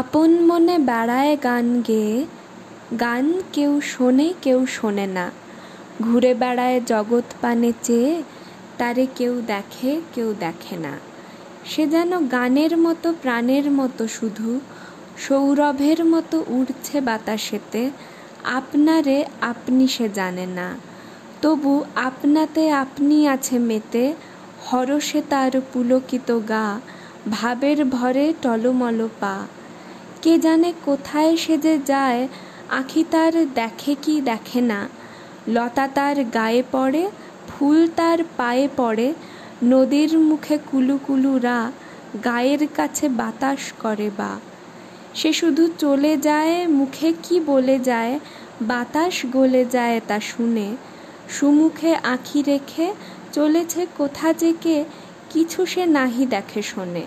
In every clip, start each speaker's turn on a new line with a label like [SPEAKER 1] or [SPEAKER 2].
[SPEAKER 1] আপন মনে বেড়ায় গান গেয়ে, গান কেউ শোনে কেউ শোনে না। ঘুরে বেড়ায় জগৎ পানে চেয়ে, তারে কেউ দেখে কেউ দেখে না। সে যেন গানের মতো, প্রাণের মতো শুধু, সৌরভের মতো উড়ছে বাতাসেতে, আপনারে আপনি সে জানে না। তবু আপনাতে আপনি আছে মেতে, হরষে তার পুলকিত গা, ভাবের ভরে টলমল পা। কে জানে কোথায় সে যে যায়, আখি তার দেখে কি দেখে না। লতা তার গায়ে পড়ে, ফুল তার পায়ে পড়ে, নদীর মুখে কুলু রা, গায়ের কাছে বাতাস করে বা। সে শুধু চলে যায়, মুখে কি বলে যায়, বাতাস গলে যায় তা শুনে। সুমুখে আঁখি রেখে চলেছে কোথা যেকে কিছু সে নাহি দেখে শোনে।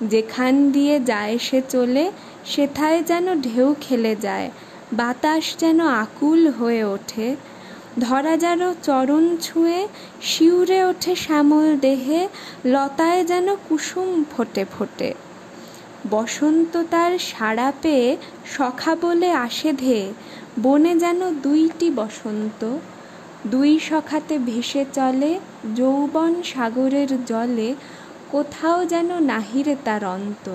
[SPEAKER 1] যেখান দিয়ে যায় সে চলে, সেথায় যেন ঢেউ খেলে যায়, বাতাস যেন আকুল হয়ে ওঠে। ধরা যেন চরণ ছুঁয়ে শিউরে ওঠে শ্যামল দেহে, লতায় যেন কুসুম ফোটে ফোটে। বসন্ত তার সাড়া পেয়ে সখা বলে আসে ধেয়ে বনে যেন দুইটি বসন্ত। দুই সখাতে ভেসে চলে, যৌবন সাগরের জলে কোথাও যেন নাহিরে তার অন্ত।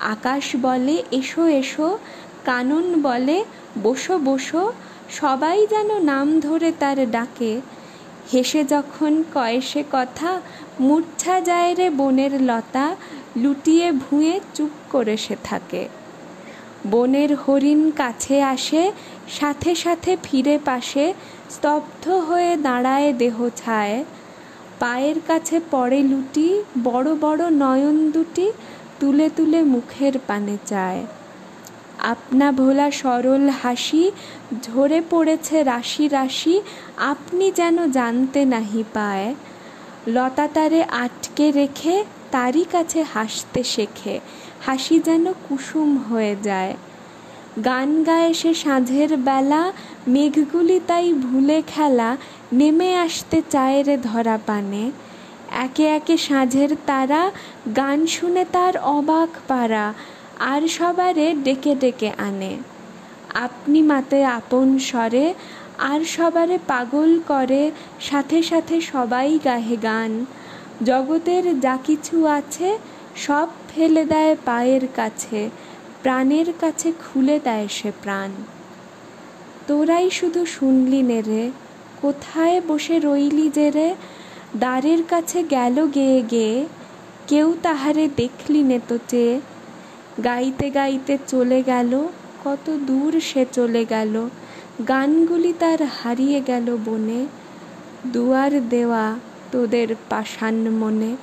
[SPEAKER 1] আকাশ বলে, এসো এসো। কানন বলে, বসো বসো। সবাই যেন নাম ধরে তার ডাকে। হেসে যখন কয় সে কথা, মূর্ছা যায় রে বনের লতা, লুটিয়ে ভুঁয়ে চুপ করে সে থাকে। বনের হরিণ কাছে আসে, সাথে সাথে ফিরে পাশে, স্তব্ধ হয়ে দাঁড়ায় দেহ ছায়। পায়ের কাছে পড়ে লুটি, বড় বড় নয়ন দুটি তুলে তুলে মুখের পানে চায়। আপনা ভোলা সরল হাসি, ঝরে পড়েছে রাশি রাশি, আপনি যেন জানতে নাহি পায়। লতা তারে আটকে রেখে, তারই কাছে হাসতে শেখে, হাসি যেন কুসুম হয়ে যায়। গান গায়ে সে সাঁঝের বেলা, মেঘগুলি তাই ভুলে খেলা, নেমে আসতে চায় রে ধরা পানে। একে একে সাঁঝের তারা, গান শুনে তার অবাক পারা, আর সবারে ডেকে ডেকে আনে। আপনি মাতে আপন স্বরে, আর সবারে পাগল করে, সাথে সাথে সবাই গাহে গান। জগতের যা কিছু আছে, সব ফেলে দেয় পায়ের কাছে। প্রাণের কাছে খুলে দেয় সে প্রাণ। তোরাই শুধু শুনলি নে রে, কোথায় বসে রইলি যে রে? দ্বারের কাছে গেল গেয়ে গেয়ে কেউ তাহারে দেখলি নে তো চেয়ে গাইতে গাইতে চলে গেল, কত দূর সে চলে গেল। গানগুলি তার হারিয়ে গেল বনে, দুয়ার দেওয়া তোদের পাষাণ মনে।